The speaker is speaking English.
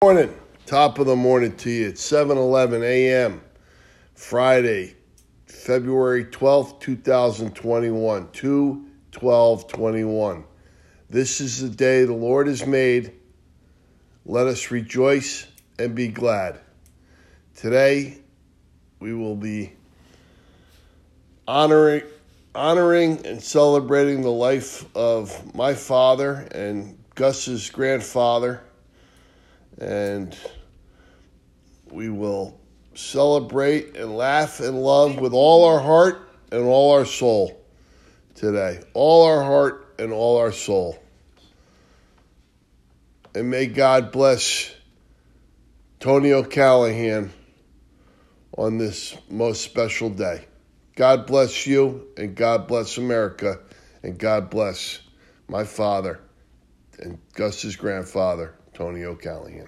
Morning, top of the morning to you. It's 7 11 a.m. Friday, February 12th, 2021, 2 12 21. This is the day the Lord has made. Let us rejoice and be glad. Today, we will be honoring, honoring and celebrating the life of my father and Gus's grandfather and we will celebrate and laugh and love with all our heart and all our soul today. All our heart and all our soul. And may God bless Tony O'Callahan on this most special day. God bless you and God bless America and God bless my father and Gus's grandfather. Tony O'Callahan.